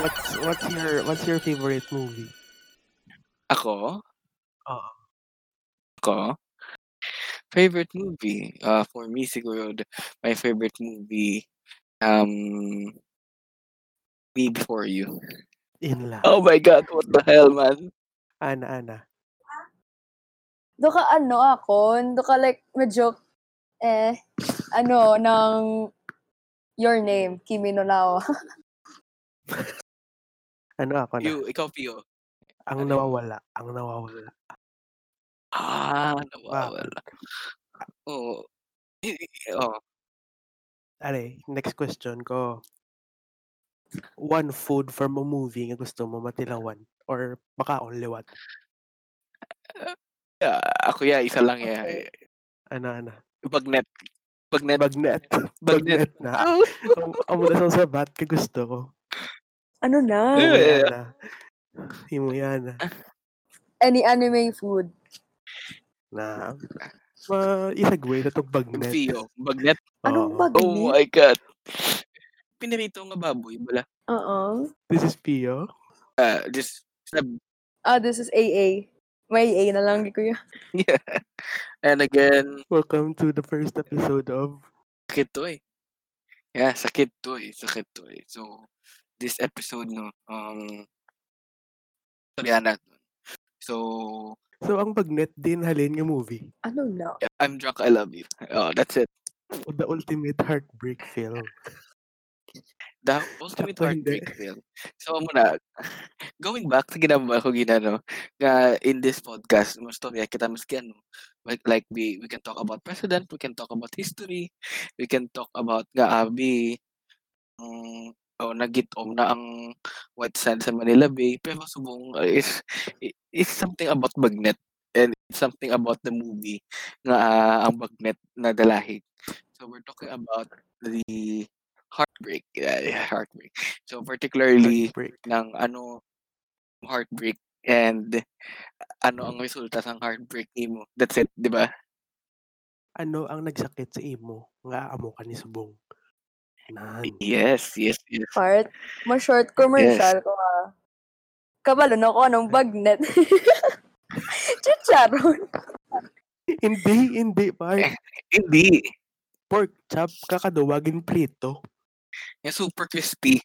What's what's your what's your favorite movie? Ako? Oo. Ako? Favorite movie? Ah, for me siguro the my favorite movie, um Me Before You. Yun lang. Oh my God, what the hell, man? Ana, Ana. Doon ka ano ako, doon ka like medyo eh ano ng Your Name, Kimi no Nao. Ano ako na? You, ikaw Pio. Ang Ano yun? nawawala, ang nawawala. Ah, nawawala. Oo. Oh. Are, next question ko. One food from a movie nga gusto mo matilawan or baka only one? Ah, ako ya, isa lang ya. Ano, ano? Bagnet. Bagnet. Bagnet. Bagnet. Bagnet na. Ang amo na sa sabat ka gusto ko. Ano na? Himo Eh. yan na. Himo yan na. Any anime food. Na ma isagway na tong bagnet. Pio. Bagnet. Anong bagnet? Oh my God. Pinirito nga baboy, bala. Oo. This is Pio. Ah, just snap. Ah, this is AA. May AA na lang, kuya. Yeah. And again, Welcome to the first episode of sakit to eh. Yeah, sakit to eh. Sakit to eh. So, this episode, no, um, storya natin. So, So ang bagnet din halin nga movie. Ano na? yeah, I'm drunk, I love you. Oh, that's it. The ultimate heartbreak film. The ultimate hindi. heartbreak film. So, muna, going back sa ginawa ko ginano, nga in this podcast, mo storya kita maski ano, like, like we, we can talk about president, we can talk about history, we can talk about nga abi, um, oh, nagitom na ang white sand sa Manila Bay, pero subong uh, is, is something about Bagnet and it's something about the movie nga ah, ang Bagnet na dalahi. So we're talking about the heartbreak. Yeah, heartbreak. So particularly Heartbreak. ng ano heartbreak and ano ang resulta ng heartbreak mo. That's it, 'di ba? Ano ang nagsakit sa imo nga amo ka ni subong? Nan. Yes, yes, yes. Part? Ma-short commercial ko ah. Kabalo na ko anong bagnet. Chicharon. hindi, hindi pa. Hindi. Pork chop kakaduwagin prito. Yung super crispy.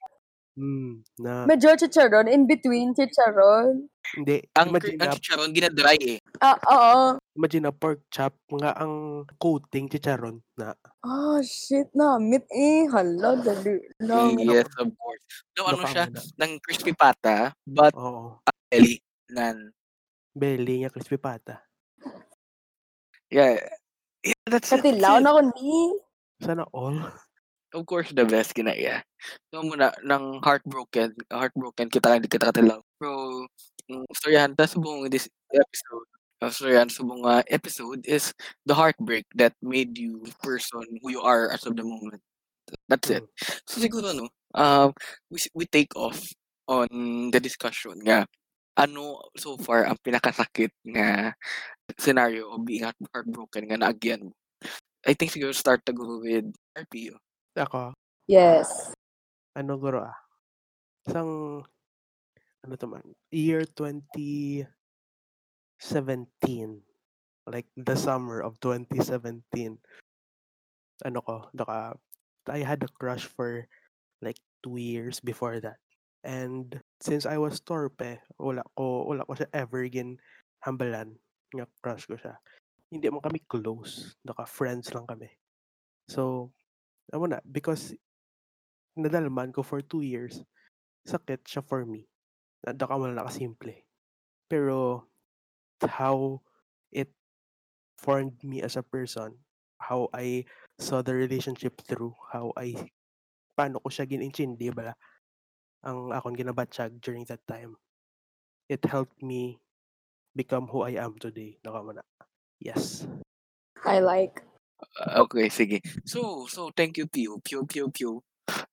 Hmm, na Medyo chicharon. In between chicharon. hindi Ang, imagine ang na, chicharon ginadry eh. Ah, oo. imagine na pork chop nga ang coating chicharon na Ah, shit na. Meat eh. Hala, dali lang. Yes, of course. No, ano siya, ng crispy pata, but Oo. belly nan. Belly nga crispy pata. Yeah. Yeah, that's it. It. na ko ni. Sana all. Of course, the best kinaya. So muna, ng heartbroken, heartbroken kita hindi kita katilaw. So, ang storyahan ta sa buong this episode, sa buong uh, episode is the heartbreak that made you the person who you are as of the moment. That's it. So siguro no, um, we, s- we take off on the discussion nga ano so far ang pinakasakit nga scenario of being heart- heartbroken nga naagyan mo. I think siguro start to go with RPO. Ako, Yes. ano guro ah. Isang ano to man, year 2017. Like the summer of 2017. Ano ko, naka I had a crush for like two years before that. And since I was torpe, wala ko wala ko siya ever gin hambalan nga crush ko siya. Hindi mo kami close, naka friends lang kami. So, amo na because nadalman ko for two years, sakit siya for me. Nada ka na nakasimple. Pero how it formed me as a person, how I saw the relationship through, how I paano ko siya gin-intindi ba ang akong ginabatsyag during that time. It helped me become who I am today. Naka mo na. Yes. I like. Uh, okay, sige. So, so thank you, Pew. Pew, Pew, Pew.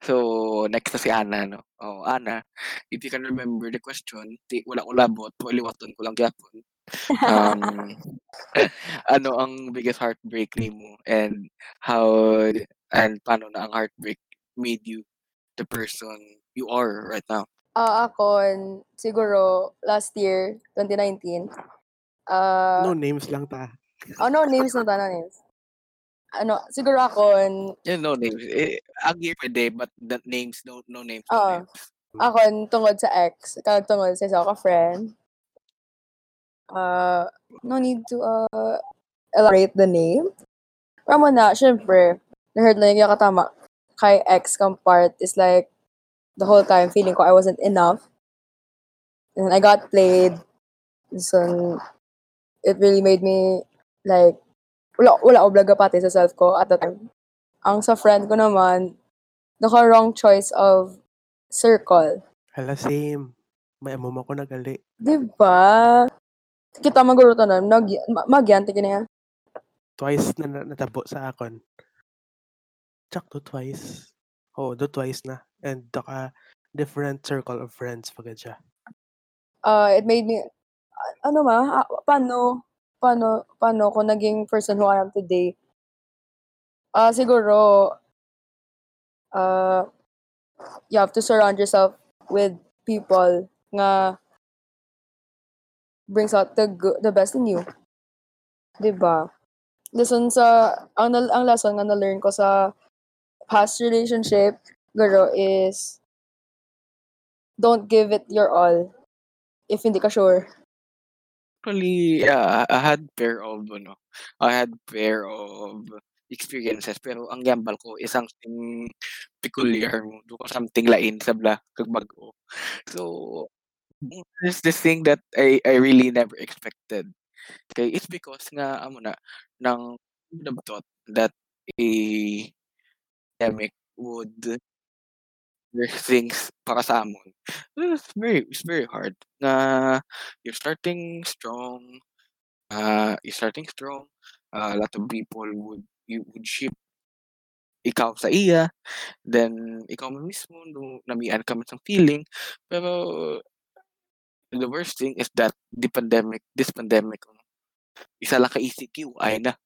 So, next na si Ana, no? Oh, Ana, if you can remember the question, ti, wala ko labot, waliwaton ko lang gyapon. Um, ano ang biggest heartbreak ni mo and how and paano na ang heartbreak made you the person you are right now? Ah, akon siguro last year, 2019. Ah, No names lang ta. oh, no names na ta, no names. Ano, siguro akon, Yeah, no names. Eh, ang year pwede, but the names, no, no names, no Oo. names. akon tungod sa ex, kag tungod sa isa ka friend. Uh, no need to uh, elaborate the name. Pero mo na, syempre, na-heard lang yung katama kay ex kang part is like, the whole time feeling ko I wasn't enough. And I got played. So, it really made me, like, wala, wala oblaga pati sa self ko at the time. Ang sa friend ko naman, naka wrong choice of circle. Hala, same. May amo ko nagali. Diba? Kita magurutan na, mag- ma- magyan, tigin na yan. Twice na na- natabo sa akon. Tsakto twice. Oo, do twice na. And daka different circle of friends pagad siya. Uh, it made me, ano ma, ah, paano, paano, paano ko naging person who I am today? Ah, siguro, uh, you have to surround yourself with people nga brings out the the best in you. 'Di ba? Lesson sa ang ang lesson nga na-learn ko sa past relationship garo is don't give it your all if hindi ka sure. Actually, yeah, I had pair of, ano, I had pair of experiences, pero ang gambal ko is something peculiar, do ko something lain sa bla kag bag-o. So, there's this thing that I I really never expected. Okay, it's because nga amo na nang would that a pandemic would there's things para sa amon. It's very it's very hard na you're starting strong, uh, you're starting strong, uh, a lot of people would you would ship ikaw sa iya, then ikaw man mismo no namian ka man sang feeling, pero the worst thing is that the pandemic this pandemic ano, isa lang ka ECQ ay na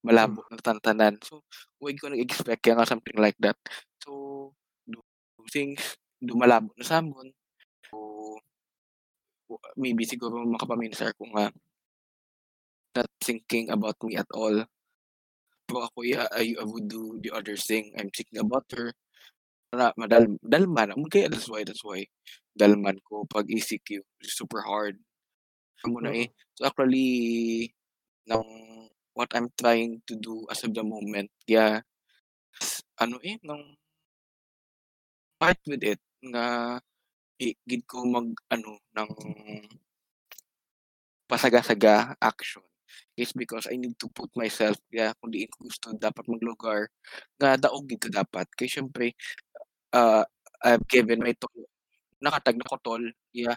malabo na tantanan. So, wa ko nag-expect kaya nga something like that. So, do things do malabo na samon. So, maybe siguro makapaminsar ko nga not thinking about me at all. Pero ako yeah, I I would do the other thing. I'm thinking about her. Na madal dalman mo kaya that's why that's why dalman ko pag ECQ super hard. Amo na eh. Mm. So actually ng what I'm trying to do as of the moment, yeah, ano eh, ng fight with it nga i gid ko mag-ano ng pasaga-saga action is because I need to put myself yeah, kung diin ko gusto dapat maglugar nga daog ka dapat. Kay siyempre, uh, I've given my tol nakatag na ko tol, yeah,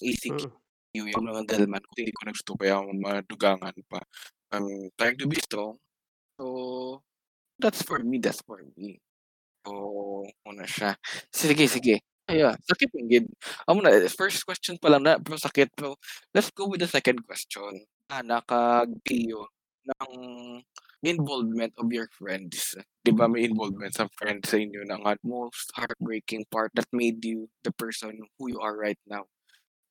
ECQ Mm. yung mga dalman ko hindi ko na gusto kaya madugangan pa. I'm trying to be strong. So, that's for me, that's for me. So, ano siya. Sige, sige. Ay, ah, sakit man gid. Amo na first question pa lang na pero sakit pero let's go with the second question. Ana kag Pio ng involvement of your friends. 'Di ba may involvement sa friends sa inyo na nga most heartbreaking part that made you the person who you are right now.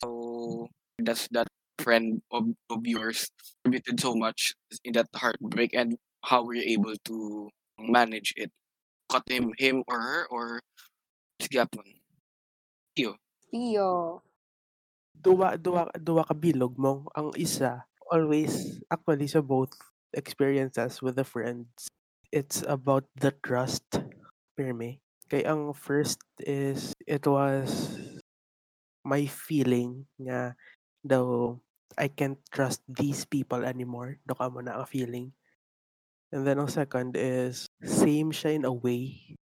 So, that's that friend of of yours contributed so much in that heartbreak and how were you able to manage it? Cut him him or her or sige hapon? Pio. Pio. Duwa duwa duwa ka bilog mo. Ang isa, always actually sa both experiences with the friends, it's about the trust, pirmi. Kay ang first is it was my feeling nga daw I can't trust these people anymore. Do ka mo na ang feeling. And then ang second is same siya in a way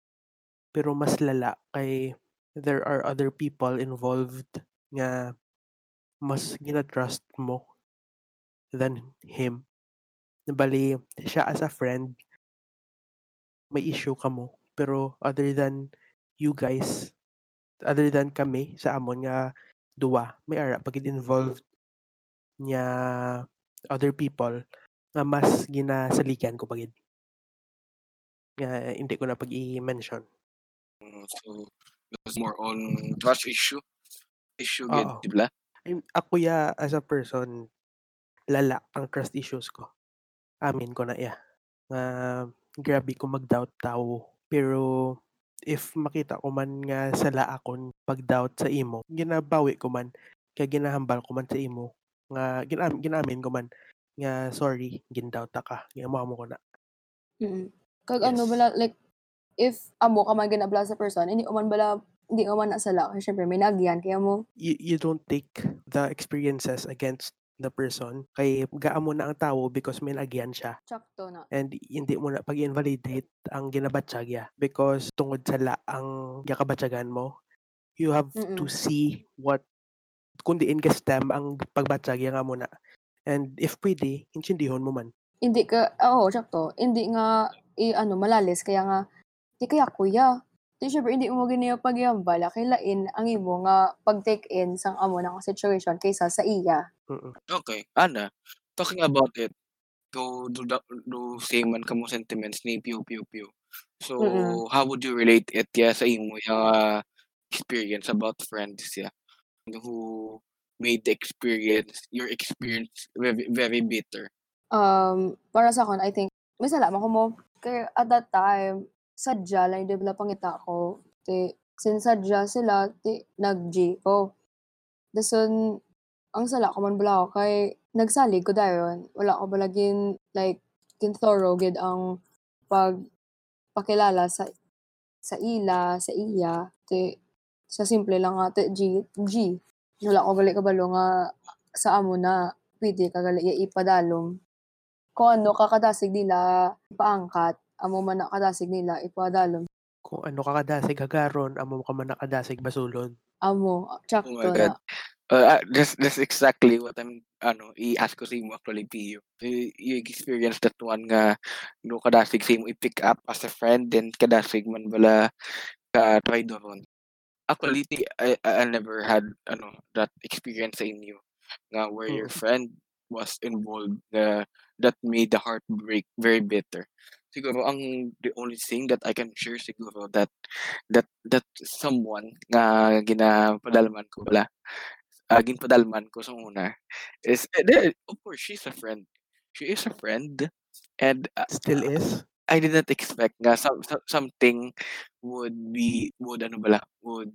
pero mas lala kay there are other people involved nga mas gina-trust mo than him. Bali, siya as a friend, may issue ka mo. Pero other than you guys, other than kami sa amon nga duwa, may ara pagid involved niya other people nga mas ginasaligan ko pagid. Nga hindi ko na pag i-mention. Mm, so It was more on trust issue. Issue gid, di ba? I'm ako ya as a person, lala ang trust issues ko. Amin ko na iya. Nga grabe ko mag-doubt tao. Pero if makita ko man nga sala akon pag-doubt sa imo, ginabawi ko man kaya ginahambal ko man sa imo nga ginam ginamin ko man nga sorry gin-doubt ka. Ginamuha mo ko na. Mm. Kag ano Yes. bala like if amo ka man ginabla sa person, hindi man bala hindi ka man nasala kasi syempre may nagyan kaya mo You, you don't take the experiences against the person kay gaamo na ang tao because may nagyan siya. sakto na. and hindi mo na pag-invalidate ang ginabatsagya because tungod sa la ang gakabatsagan mo you have to Mm. see what kundi in stem ang pagbatsagya nga mo na and if pwede insindihon mo man Hindi ka oo sakto. Hindi nga i ano malalis kaya nga di kaya kuya. Di syempre hindi mo gini pagyambala kay lain ang imo nga pag-take in sang amo na nga situation kaysa sa iya. Mm. Okay, Ana, talking about it, go do the do same man kamo sentiments ni Piu Piu Piu. So, Mm. how would you relate it ya sa imo yung ah, experience about friends ya? Who made the experience, your experience very, very bitter? Um, para sa akin, I think, may salamat ko mo. Kaya at that time, sadya lang yung dibla pangita ko. Ti, since sadya sila, ti, nag-G ko. Dason, ang sala ko man bala ako kay nagsalig ko dayon. Wala ko balagin, like, kin thorough gid ang pag pakilala sa sa ila, sa iya, ti, sa simple lang nga, ti, G, G. Wala ko gali kabalo nga sa amo na pwede kagali ipadalom kung ano kakadasig nila paangkat, amo man nakadasig nila ipadalom. kung ano ka kadasig hagaron amo ka man nakadasig basulod Amo, Oh tsakto God. na. Uh, ah, that's, that's exactly what I'm, ano, i-ask ko sa imo actually. You, you experience that one nga, no, kadasig sa imo i-pick up as a friend, then kadasig man bala ka try doon. Actually, I, I I never had, ano, that experience sa inyo, nga where your Mm. friend was involved, uh, that made the heartbreak very bitter. Siguro, ang the only thing that I can share siguro that that that someone nga ginapadalman ko wala uh, ginpadalman ko sa una is eh, of course she's a friend. She is a friend and uh, still is? I did not expect nga some, some- something would be would ano bala would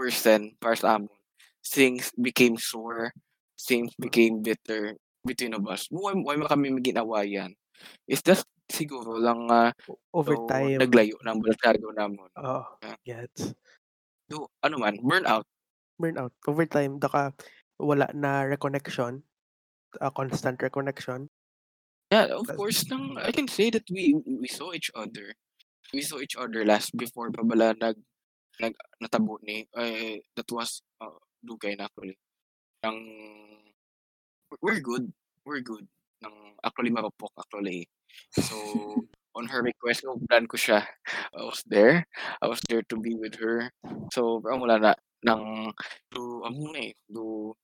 worsen para sa amon things became sore things became bitter between of us. Why, why kami maginawayan is just siguro lang nga over so, time. naglayo ng balasargo namon oh Yeah. gets. Do ano man burnout burnout over time daka wala na reconnection a constant reconnection Yeah, of course, nang I can say that we we saw each other. We saw each other last before pa bala nag nag natabo ni eh, that was uh, dugay na actually. Nang we're good. We're good. Nang actually marupok actually. So on her request ko plan ko siya. I was there. I was there to be with her. So parang wala na nang to ano na eh, to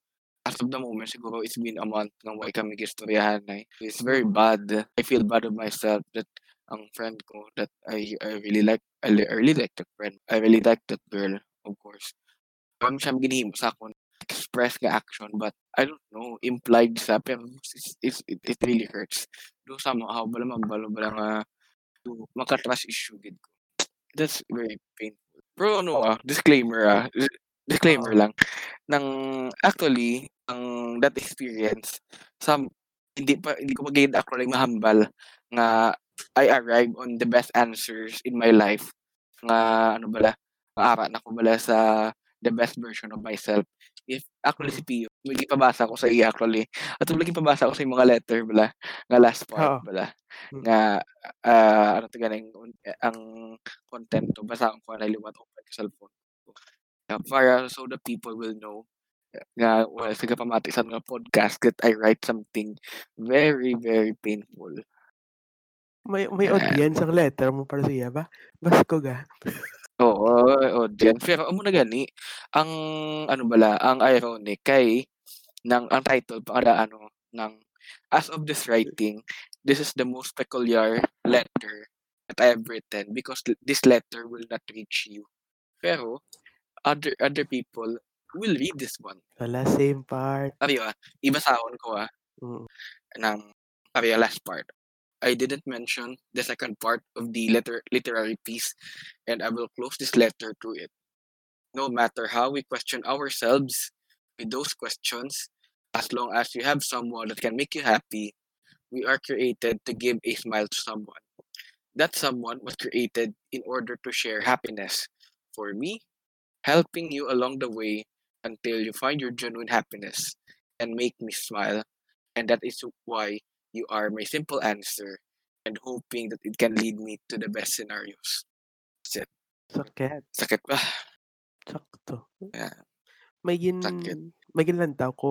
as of the moment, siguro it's been a month nang why kami gistoryahan na eh. It's very bad. I feel bad of myself that ang friend ko that I I really like I, I really like that friend. I really like that girl, of course. Parang siya ginihimo sa akon express nga action but I don't know implied sa pero it's, it's, it, it really hurts do somehow bala mabalo bala nga do maka-trust issue gid ko that's very painful pero ano ah disclaimer ah disclaimer Oo. lang nang actually ang that experience some hindi pa hindi ko magiging actually mahambal nga I arrive on the best answers in my life nga ano bala maara na ko bala sa the best version of myself if actually si Pio lagi pabasa ko sa iya actually at lagi pabasa ko sa mga letter bala nga last part Oo. bala Mm. nga ah, ano to ang content to basa ko na liwat open sa cellphone Yeah, para so the people will know nga well, sige pamati sa mga podcast that I write something very very painful may may Yeah. audience ang letter mo para siya ba bas ko ga Oo, audience. Pero amo na gani, ang ano bala, ang ironic kay ng ang title pa kada ano ng as of this writing, this is the most peculiar letter that I have written because this letter will not reach you. Pero, other other people will read this one. Wala, same part. Ah, ibasahon ko ah, Mm. ng ariyo last part. I didn't mention the second part of the letter literary piece, and I will close this letter to it. No matter how we question ourselves with those questions, as long as you have someone that can make you happy, we are created to give a smile to someone. That someone was created in order to share happiness. For me, helping you along the way until you find your genuine happiness and make me smile. And that is why you are my simple answer and hoping that it can lead me to the best scenarios. That's it. Sakit. Sakit ba? Sakto. Yeah. May gin Sakit. may ginlantaw ko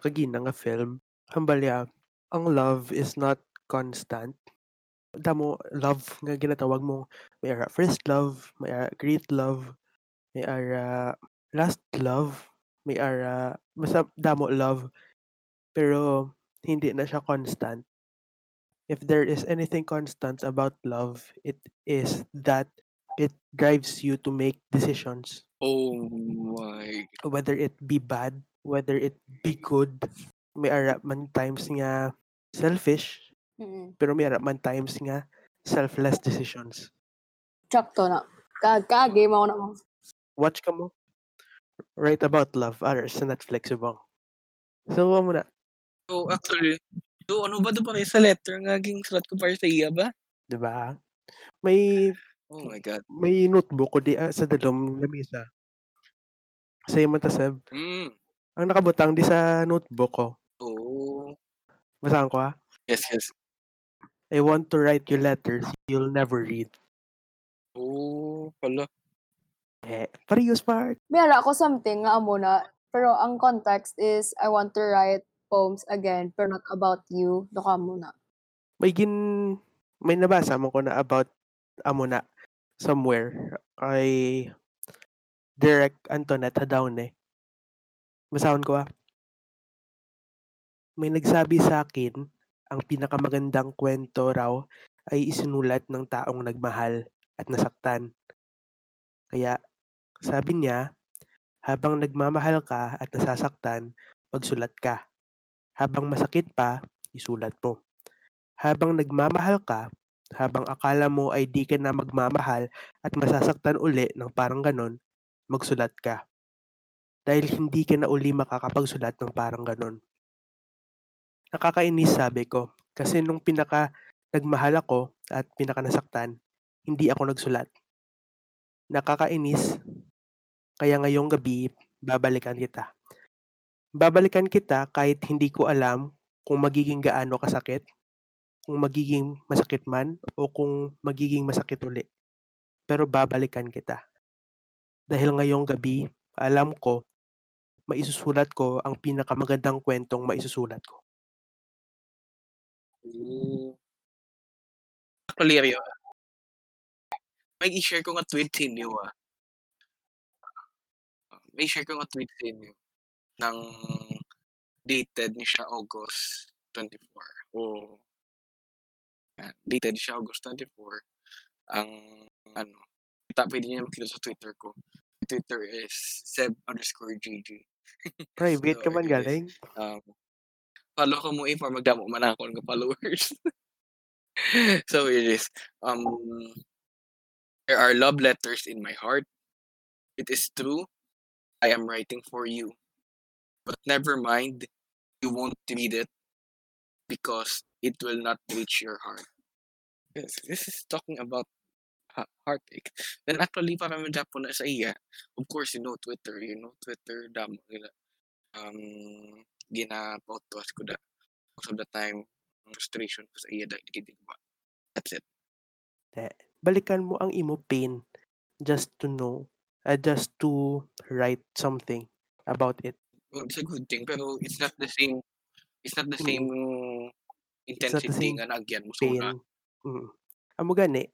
kagina nga film. Hambalya, ang love is not constant. Damo love nga ginatawag mo may ara first love, may ara great love, may ara last love, may ara basta damo love pero hindi na siya constant. If there is anything constant about love, it is that it drives you to make decisions Oh my. whether it be bad, whether it be good, may ara man times nga selfish, Mm. pero may ara man times nga selfless decisions. Sakto na. Ka ka-game ako na mo. Watch ka mo. Write about love, others sa Netflix ubang. So, mo na, So actually, so ano ba ito pa sa letter nga ging sulat ko para sa iya ba? di ba? May Oh my God. may notebook ko di ah, sa dalom na mesa. Sa man ta Seb. Mm. Ang nakabutang di sa notebook ko. Oh. Basahan ko ah. Yes, yes. I want to write you letters you'll never read. Oh, pala. Eh, parehas part. Mayroon ako something nga amo na, pero ang context is I want to write poems again, pero not about you. Doka mo na. may gin may nabasa mo ko na about amo na somewhere kay Derek Antoinette Hadaune. Masahon ko ah. May nagsabi sa akin ang pinakamagandang kwento raw ay isinulat ng taong nagmahal at nasaktan. Kaya sabi niya, habang nagmamahal ka at nasasaktan, magsulat ka. Habang masakit pa, isulat mo. Habang nagmamahal ka, habang akala mo ay di ka na magmamahal at masasaktan uli ng parang ganon, magsulat ka. Dahil hindi ka na uli makakapagsulat ng parang ganon. Nakakainis sabi ko, kasi nung pinaka nagmahal ako at pinaka nasaktan, hindi ako nagsulat. Nakakainis, kaya ngayong gabi, babalikan kita. Babalikan kita kahit hindi ko alam kung magiging gaano kasakit, kung magiging masakit man, o kung magiging masakit uli. Pero babalikan kita. Dahil ngayong gabi, alam ko, maisusulat ko ang pinakamagandang kwentong maisusulat ko. Oh. Actually, Rio, may i-share ko nga tweet sa inyo ah. May share ko nga tweet sa inyo ng dated ni siya August 24. Oh. Yan, dated siya August 24. Ang ano, kita, pwede niyo makita sa Twitter ko. Twitter is seb underscore GG. Private ka So, man anyways, galing? Um, follow ko mo eh para magdamo man ako ng followers. so it is um there are love letters in my heart. It is true. I am writing for you. But never mind, you won't read it because it will not reach your heart. This is talking about heartache. Then actually, para po na sa iya, of course, you know Twitter, you know Twitter, damo nila. Um, gina-photos ko da. Most of the time, frustration ko sa iya dahil ba. That's it. Balikan mo ang imo pain just to know, uh, just to write something about it. Well, it's a good thing, pero it's not the same, it's not the Mm. same It's not the intensity same nga nagyan mo pain. una. Mm. Amo gani,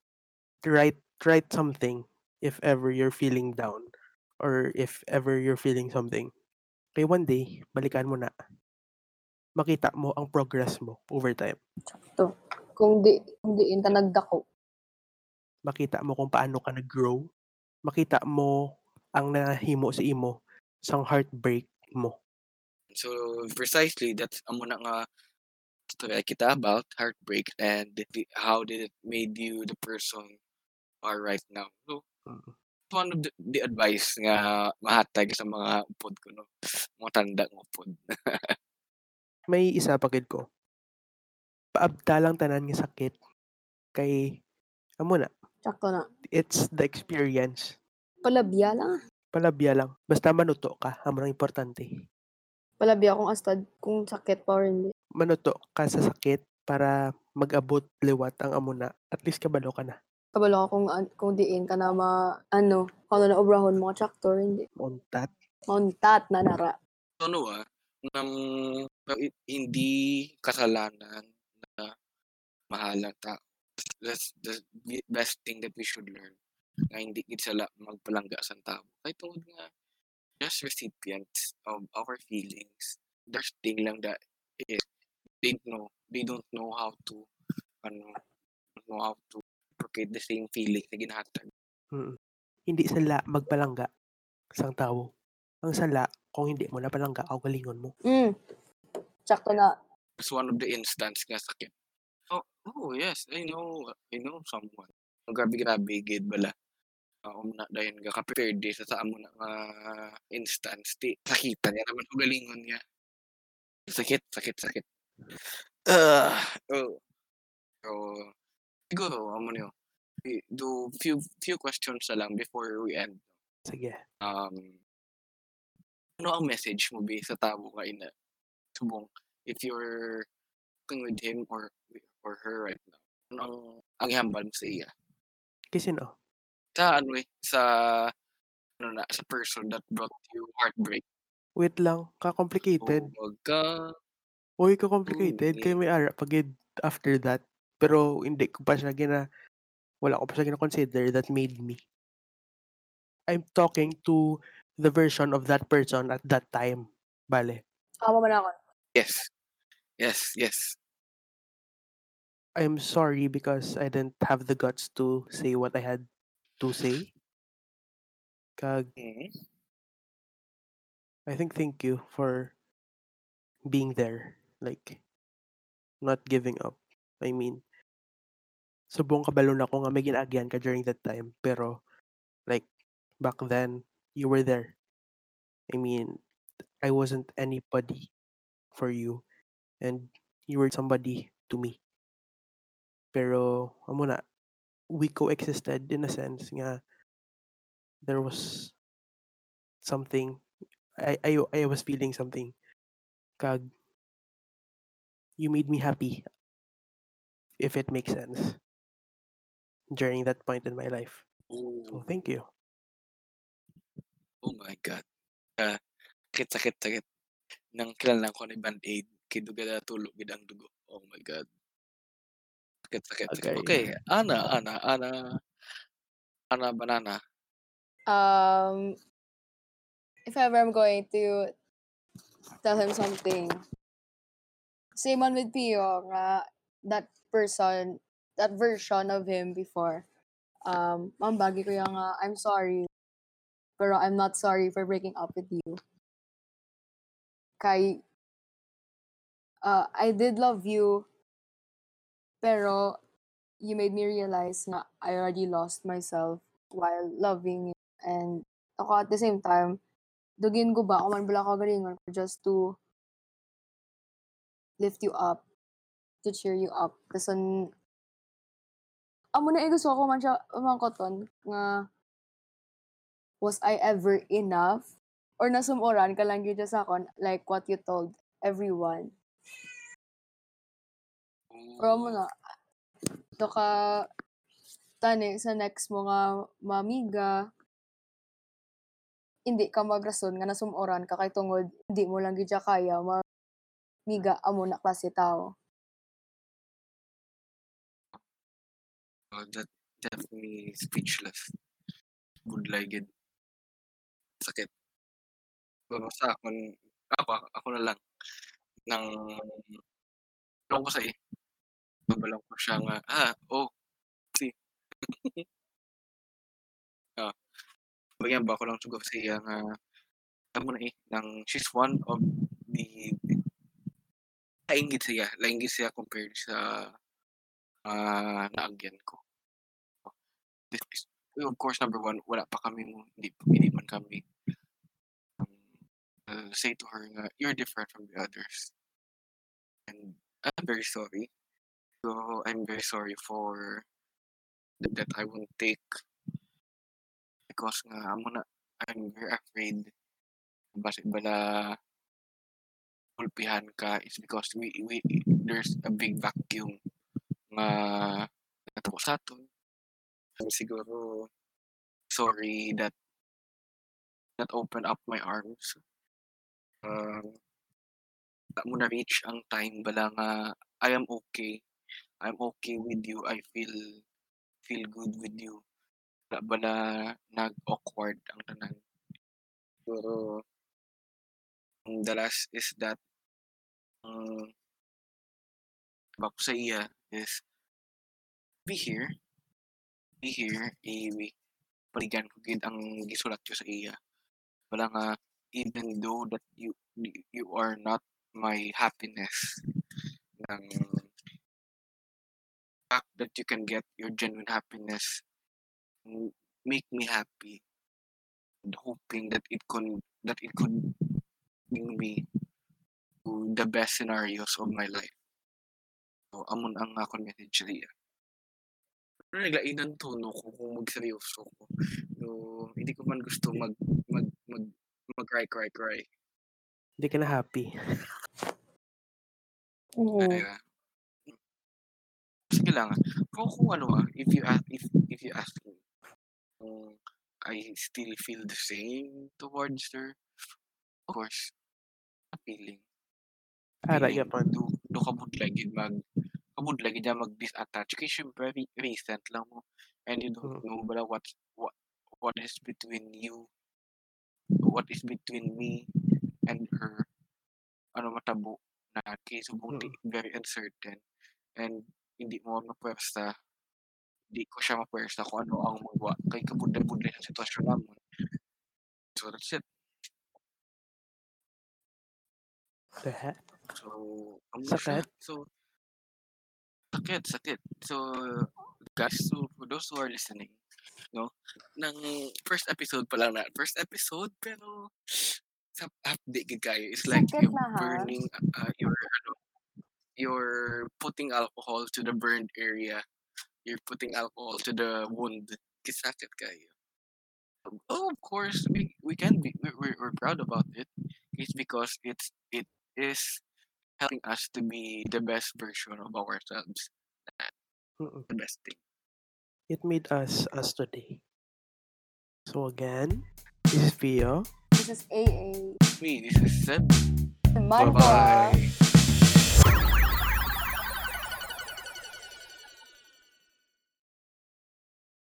write write something if ever you're feeling down or if ever you're feeling something. Kay one day, balikan mo na. Makita mo ang progress mo over time. To. Kung di, kung di inta nagdako. Makita mo kung paano ka nag-grow. Makita mo ang nahimo sa imo sang heartbreak mo. So precisely that's amo na nga storya kita about heartbreak and the- how did it made you the person you are right now. So Mm. one of the, the advice nga mahatag sa mga upod ko no. Mga tanda ng upod. May isa pa gid ko. Paabta lang tanan nga sakit kay amo na Sakto na. it's the experience. Palabya lang. Palabya lang. Basta manuto ka, ang importante. Palabya kung astad kung sakit pa or hindi. Manuto ka sa sakit para mag-abot liwat ang amo na. At least kabalo ka na. Kabalo ka kung, an- kung diin ka na ma, ano, kung ano na obrahon mga sakto or hindi. Montat. Mountat na nara. So ano ah, nang i- hindi kasalanan na mahalang tao. That's the be- best thing that we should learn. Nga hindi sila magpalangga sa tao. Kahit tungod nga just recipients of our feelings. There's thing lang that is they don't know they don't know how to ano don't know how to procreate the same feeling na ginhatag. Mm. Hindi sala magpalangga sang tao. Ang sala, kung hindi mo napalangga, o galingon mo. Mm. Sakto na. It's one of the instance nga sakit. Oh, yes, I know, I know someone. Ang grabe-grabe, gid bala. Uh, na dayon nga ka-prepared di sa sa amo na nga instance ti sakita niya naman og galingon niya. Sakit, sakit, sakit. Ah, oh. So, siguro amo niyo. Do few few questions na lang before we end. Sige. Um, ano ang message mo be sa tao nga ina subong if you're talking with him or or her right now ano ang ang ihambal mo sa iya Kasi no, sa ano eh sa ano na sa person that brought you heartbreak wait lang, ka-complicated. wag ka Uy, oh, ka-complicated. Kaya may ara pagid after that. Pero hindi ko pa siya gina, wala ko pa siya gina-consider that made me. I'm talking to the version of that person at that time. Bale. Kama mo na ako. yes yes yes I'm sorry because I didn't have the guts to say what I had to say. Kag. I think thank you for being there. Like, not giving up. I mean, so subong kabalo na ko nga may ginagyan ka during that time. Pero, like, back then, you were there. I mean, I wasn't anybody for you. And you were somebody to me. Pero, amo na, we coexisted in a sense nga there was something I I I was feeling something. Kag you made me happy if it makes sense during that point in my life. So thank you. oh my god. Ah, sakit sakit sakit nang kilala ko ni band-aid kay duga na tulog gid ang dugo. Oh my god sakit sakit sakit okay Okay. ana ana ana ana banana Um, if ever I'm going to tell him something, same one with Pio, nga, that person, that version of him before. Um, mambagi ko yung nga, I'm sorry, pero I'm not sorry for breaking up with you. Kay, uh, I did love you, pero you made me realize nga I already lost myself while loving you. And ako at the same time, dugin ko ba, kung man bala ko galingon ko just to lift you up, to cheer you up. Tapos, an- amo na gusto ko man siya, umangkoton, nga, was I ever enough? Or nasumuran ka lang yun sa akon, like what you told everyone. Pero mo na, to ka, tani, sa next mo nga mamiga, hindi ka magrason nga nasumuran ka kay tungod hindi mo lang gid siya kaya mamiga amo na klase tao. Oh, that me speechless. Good leged. Sakit. Sa akin, ako, ako na lang. Nang, ewan ko sa eh. Babalaw ko siya nga, ah, oh, si. ah, Bagyan ba ko lang siguro sa iya nga amo na eh nang she's one of the lainggit siya lainggit siya compared sa uh, naagyan ko. This is, of course number one wala pa kami hindi, hindi man kami um, uh, say to her nga you're different from the others. And I'm very sorry so I'm very sorry for that, that I won't take. Because nga amo na I'm very afraid. Base bala pulpihan ka is because we, we there's a big vacuum nga natapos sa aton so, siguro sorry that that open up my arms. Um uh, mo na reach ang time bala nga I am okay I'm okay with you I feel feel good with you. Wala bala nag-awkward ang tanan siguro the last is that um, ba ko sa iya is be here. Be here i paligan ko gid ang gisulat ko sa iya. Wala nga even though that you you are not my happiness. Ng fact that you can get your genuine happiness make me happy and hoping that it could that it could bring me to the best scenarios of my life. So, amon ang akong message niya. Pero naglain ang tono ko kung magseryoso ko. So, hindi ko man gusto mag mag mag mag cry cry cry. Hindi ka na happy. Mm. Kaya, lang. Kung, kung ano ah, if you ask, if, if you ask me, kung I still feel the same towards her, of course, feeling. Ara, Feeling, yapon. do, do kabudlay gid mag kabudlay gid na mag disattach kay syempre re- recent lang mo and you don't Mm. know bala what what what is between you what is between me and her ano matabo na kay subong di- very uncertain and hindi mo mapwersa di ko siya mapwersa kung ano ang magawa kay kabudlay-budlay sa sitwasyon namon so that's it The heck? So, ano na siya. Sakit? So, sakit, sakit. So, guys, so for those who are listening, no, ng first episode pa lang na, first episode, pero sa update gid kayo, it's like Sakit you're na, burning, uh, you're, ano, you're putting alcohol to the burned area. You're putting alcohol to the wound. Kisakit kayo. Oh, of course, we, we can be, we're, we're, we're proud about it. It's because it's, it is helping us to be the best version of ourselves. Mm-mm. The best thing. It made us us today. So again, this is Pio. This is AA. Me, this is Seb. Manhwa. Bye-bye.